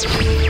Broadcasting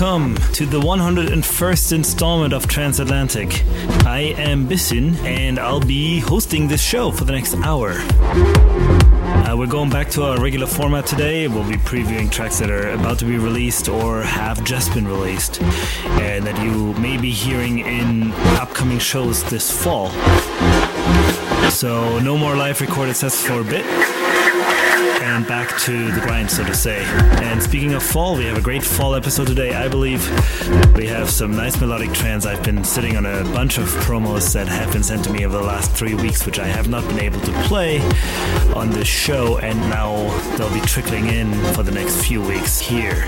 welcome to the 101st installment of Transatlantic. I am Bissin and I'll be hosting this show for the next hour. Uh, we're going back to our regular format today. We'll be previewing tracks that are about to be released or have just been released and that you may be hearing in upcoming shows this fall. So, no more live recorded sets for a bit and back to the grind, so to say. And speaking of fall, we have a great fall episode today. I believe we have some nice melodic trance. I've been sitting on a bunch of promos that have been sent to me over the last three weeks, which I have not been able to play on this show, and now they'll be trickling in for the next few weeks here.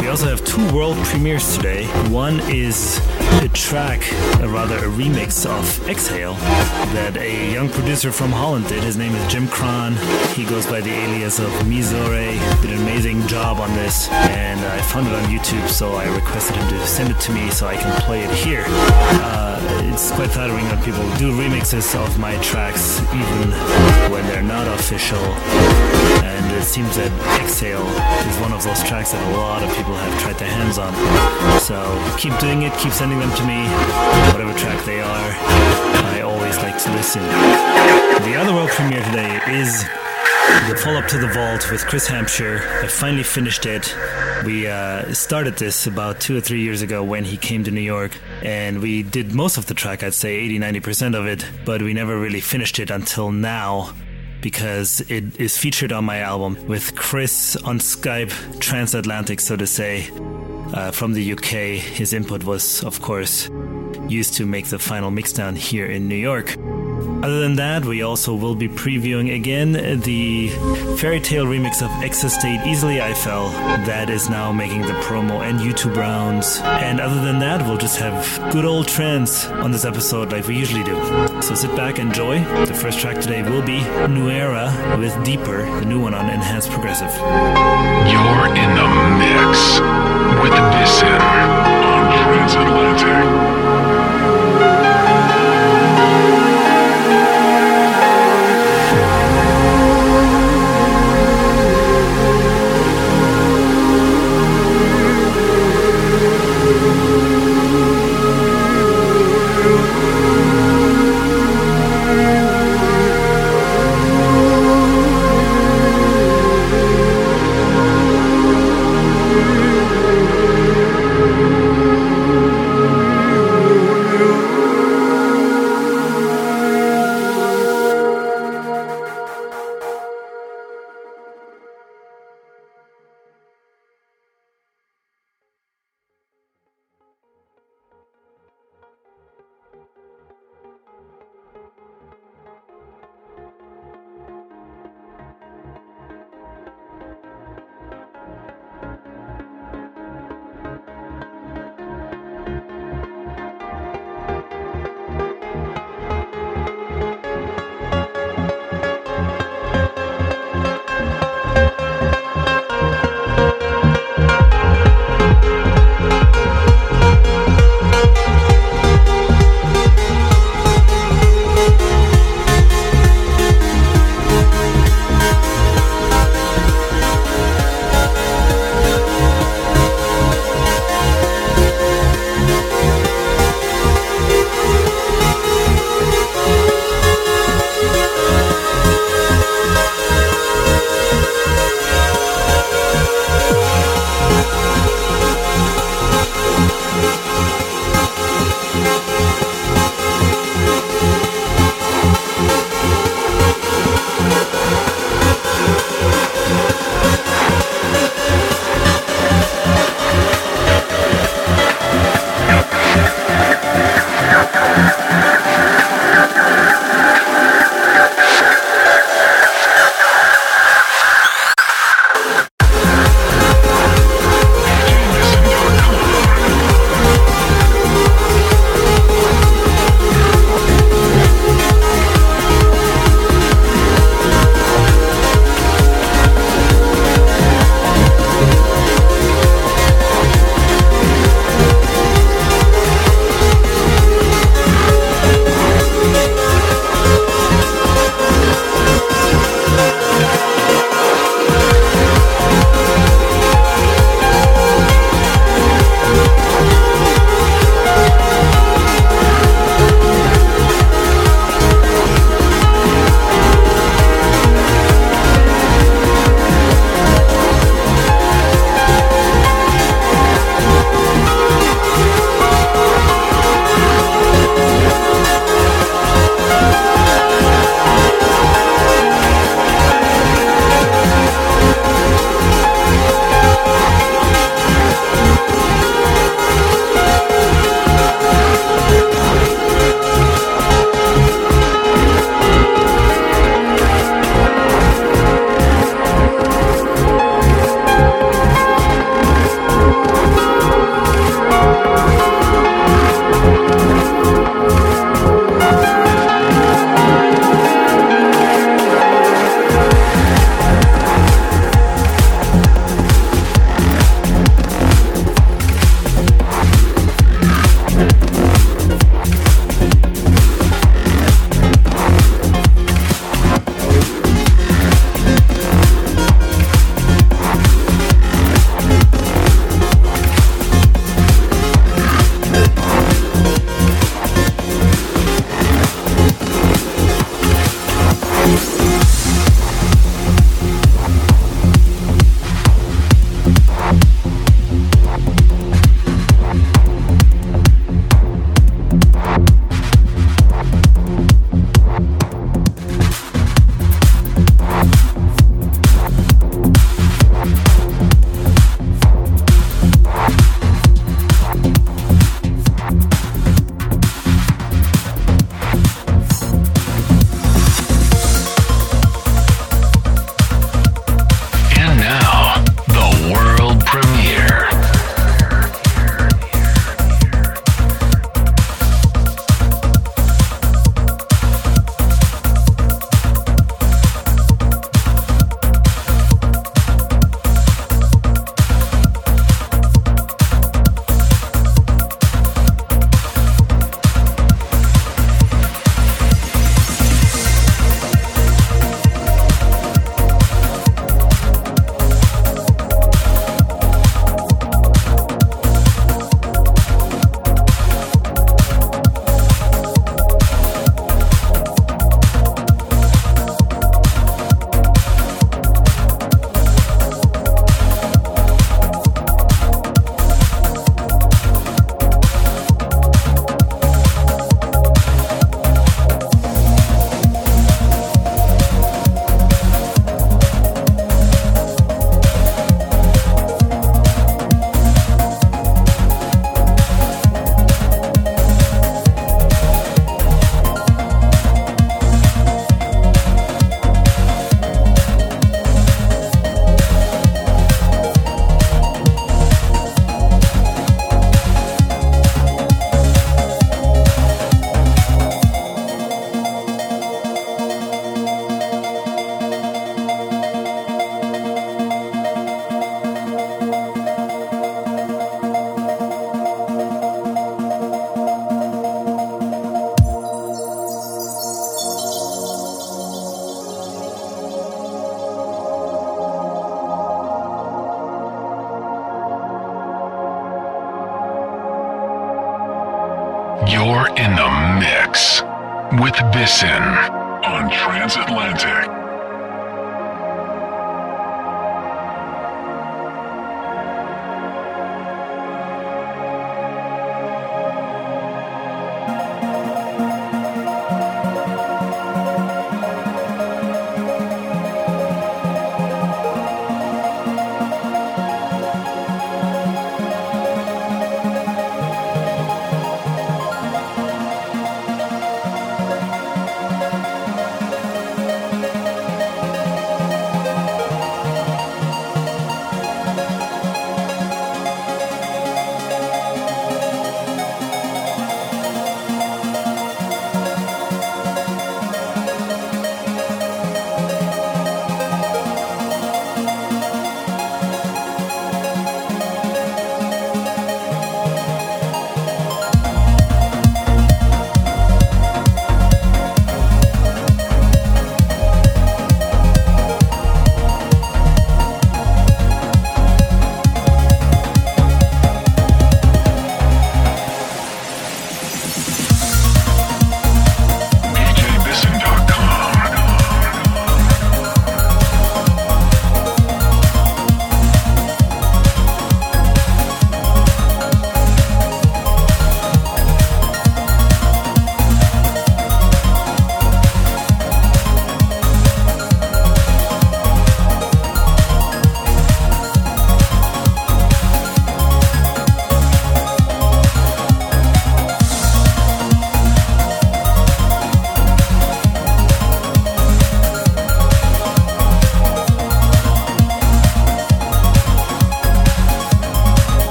We also have two world premieres today. One is a track, or rather a remix of Exhale, that a young producer from Holland did. His name is Jim Kron. He goes by the alias of Mizore. Did an amazing job on this, and I found it on YouTube, so I requested him to send it to me so I can play it here. Uh, it's quite flattering when people do remixes of my tracks, even when they're not official. And it seems that Exhale is one of those tracks that a lot of people have tried their hands on. So keep doing it, keep sending them to me, whatever track they are. I always like to listen. The other world premiere today is the follow up to the vault with Chris Hampshire. I finally finished it. We uh, started this about two or three years ago when he came to New York, and we did most of the track, I'd say 80 90% of it, but we never really finished it until now because it is featured on my album with Chris on Skype, transatlantic, so to say, uh, from the UK. His input was, of course, used to make the final mixdown here in New York. Other than that, we also will be previewing again the fairy tale remix of Exastate Easily I Fell that is now making the promo and YouTube rounds. And other than that, we'll just have good old trance on this episode like we usually do. So sit back, enjoy. The first track today will be Nuera with Deeper, the new one on Enhanced Progressive. You're in the mix with Bissin on Transatlantic. In the mix with Bisson on Transatlantic.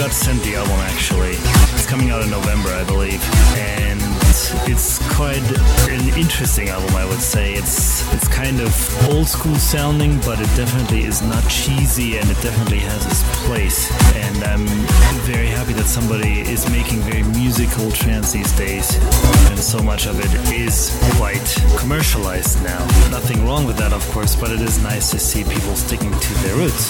Got sent the album actually. It's coming out in November, I believe. And it's quite an interesting album, I would say. It's it's kind of old school sounding, but it definitely is not cheesy, and it definitely has its place. And I'm very happy that somebody is making very musical trance these days, and so much of it is quite commercialized now. Nothing wrong with that, of course, but it is nice to see people sticking to their roots.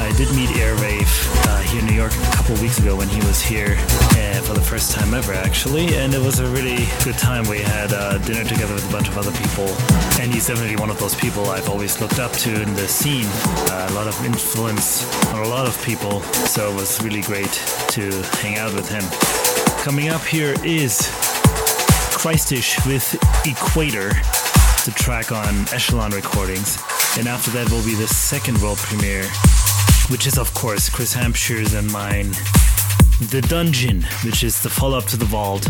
I did meet Airwave uh, here in New York a couple weeks ago when he was here uh, for the first time ever, actually, and it was a really good time. We had uh, dinner together with a bunch of other people, and he's definitely one of those people I've always looked up to in the scene. Uh, a lot of influence on a lot of people, so it was really great to hang out with him. Coming up here is Christish with Equator, the track on Echelon Recordings, and after that will be the second world premiere, which is of course Chris Hampshire's and mine. The Dungeon, which is the follow up to The Vault,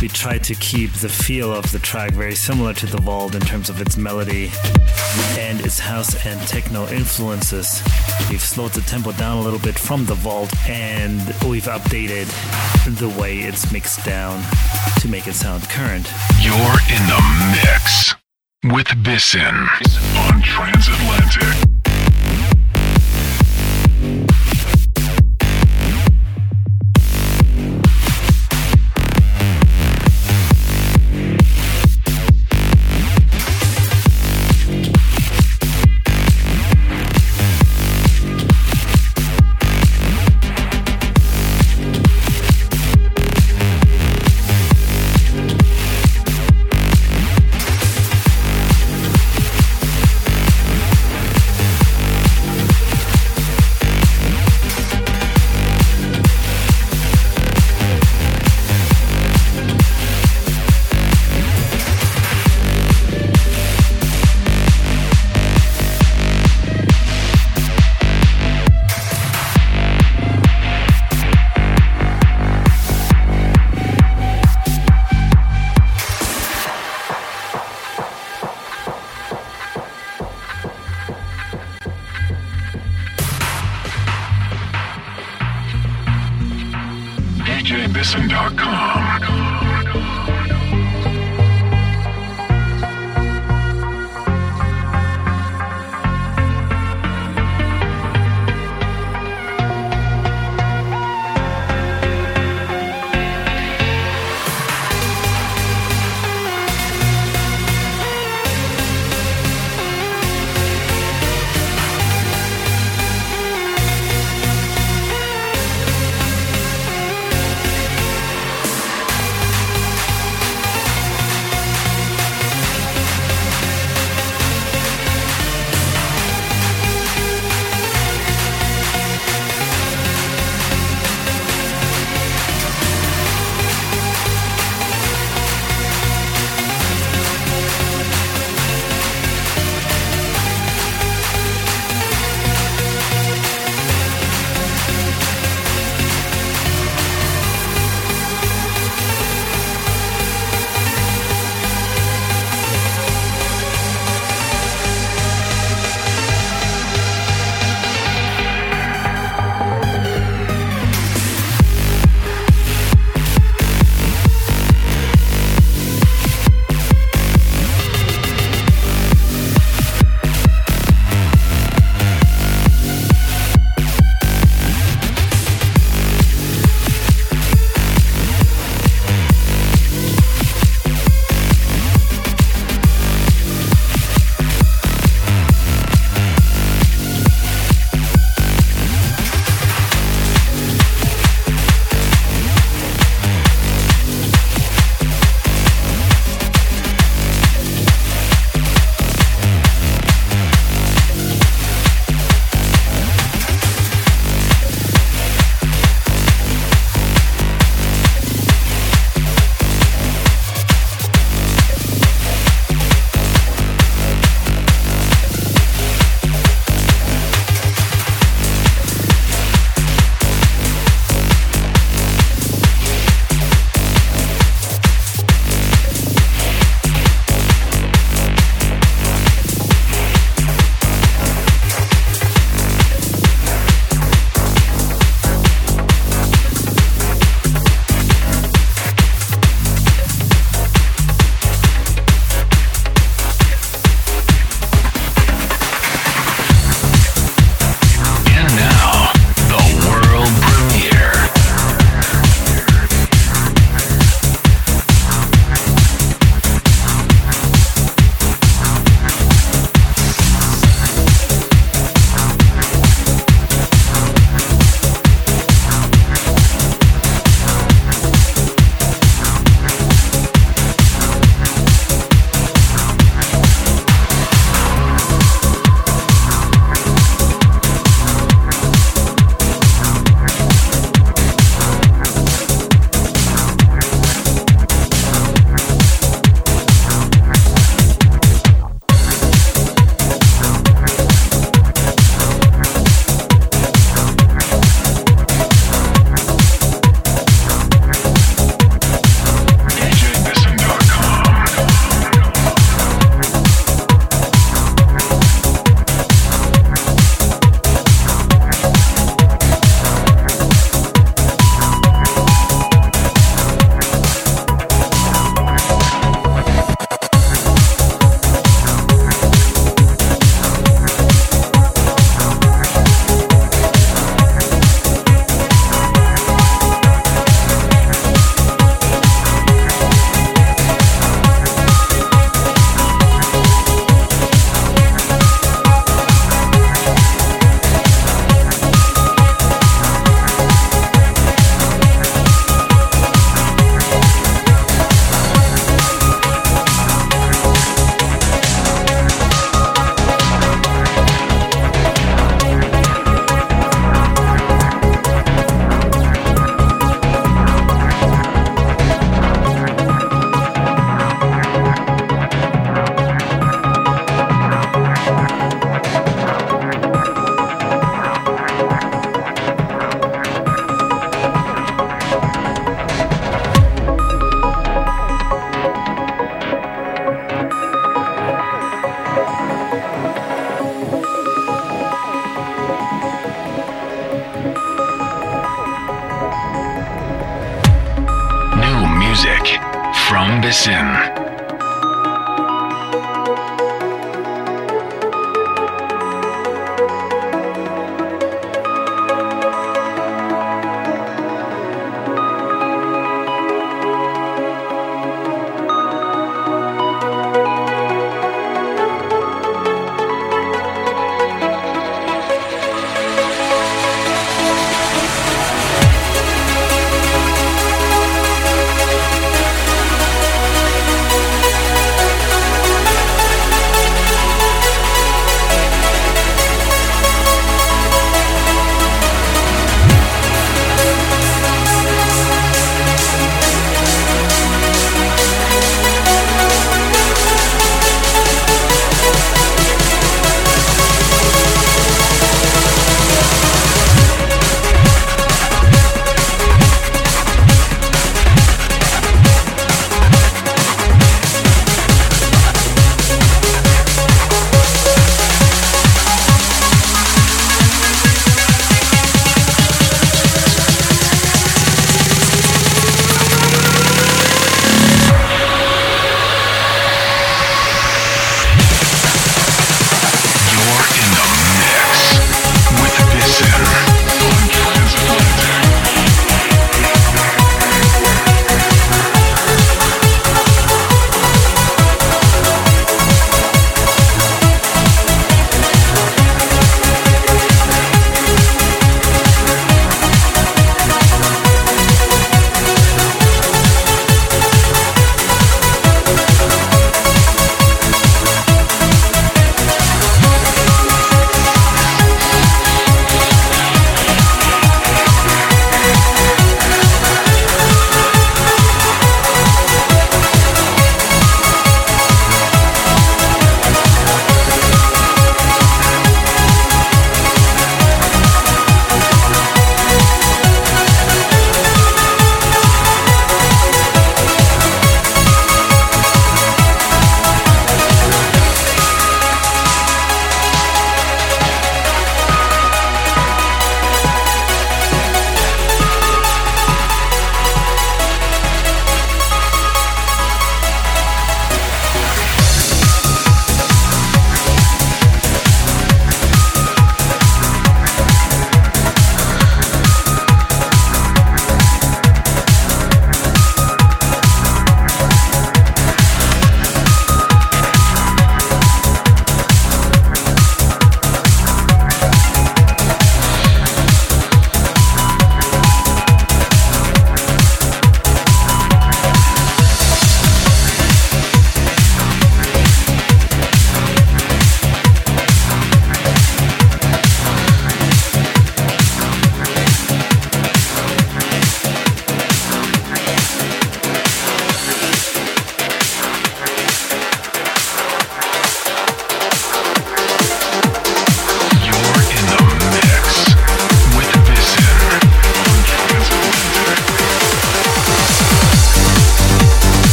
we tried to keep the feel of the track very similar to The Vault in terms of its melody and its house and techno influences. We've slowed the tempo down a little bit from The Vault and we've updated the way it's mixed down to make it sound current. You're in the mix with Bisson on Transatlantic.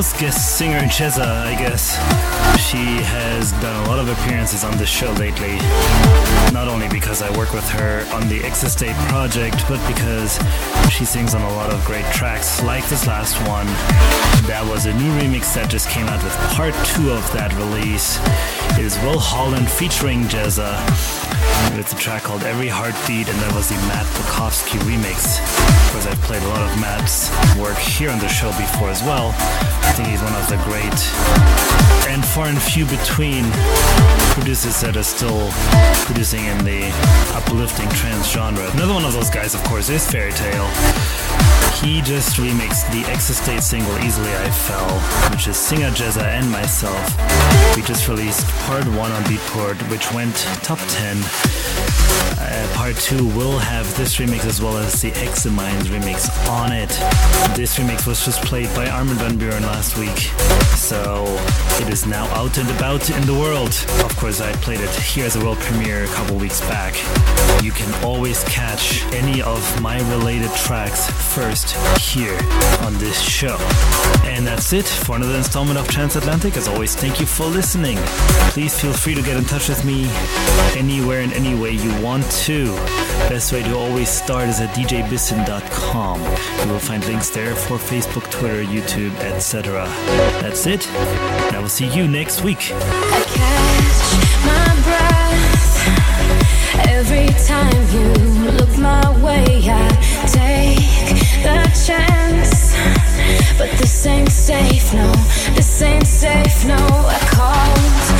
House guest singer Jezza, I guess. She has done a lot of appearances on this show lately. Not only because I work with her on the Exit State project, but because she sings on a lot of great tracks, like this last one. That was a new remix that just came out with part two of that release. It is Will Holland featuring Jezza. It's a track called Every Heartbeat, and that was the Matt Bukovski remix. Of course, I've played a lot of Matt's work here on the show before as well. Think he's one of the great and far and few between producers that are still producing in the uplifting trance genre. Another one of those guys, of course, is Ferry Tayle. He just remixed the Exit State single Easily I Fell, which is Singer Jezza and myself. We just released part one on Beatport, which went top 10. Uh, part two will have this remix as well as the Examines remix on it. This remix was just played by Armin van Buuren last week, so it is now out and about in the world. Of course, I played it here as a world premiere a couple weeks back. You can always catch any of my related tracks first here on this show. And that's it for another installment of Transatlantic. As always, thank you for listening. Please feel free to get in touch with me anywhere and any way you want to too. Best way to always start is at djbissin.com. You will find links there for Facebook, Twitter, YouTube, etc. That's it, and I will see you next week. I catch my breath every time you look my way. I take the chance, but this ain't safe, no. This ain't safe, no. I called.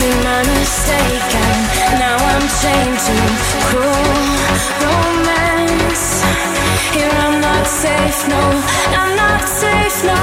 me my mistake, and now I'm changing. Cruel romance. Here I'm not safe, no. I'm not safe, no.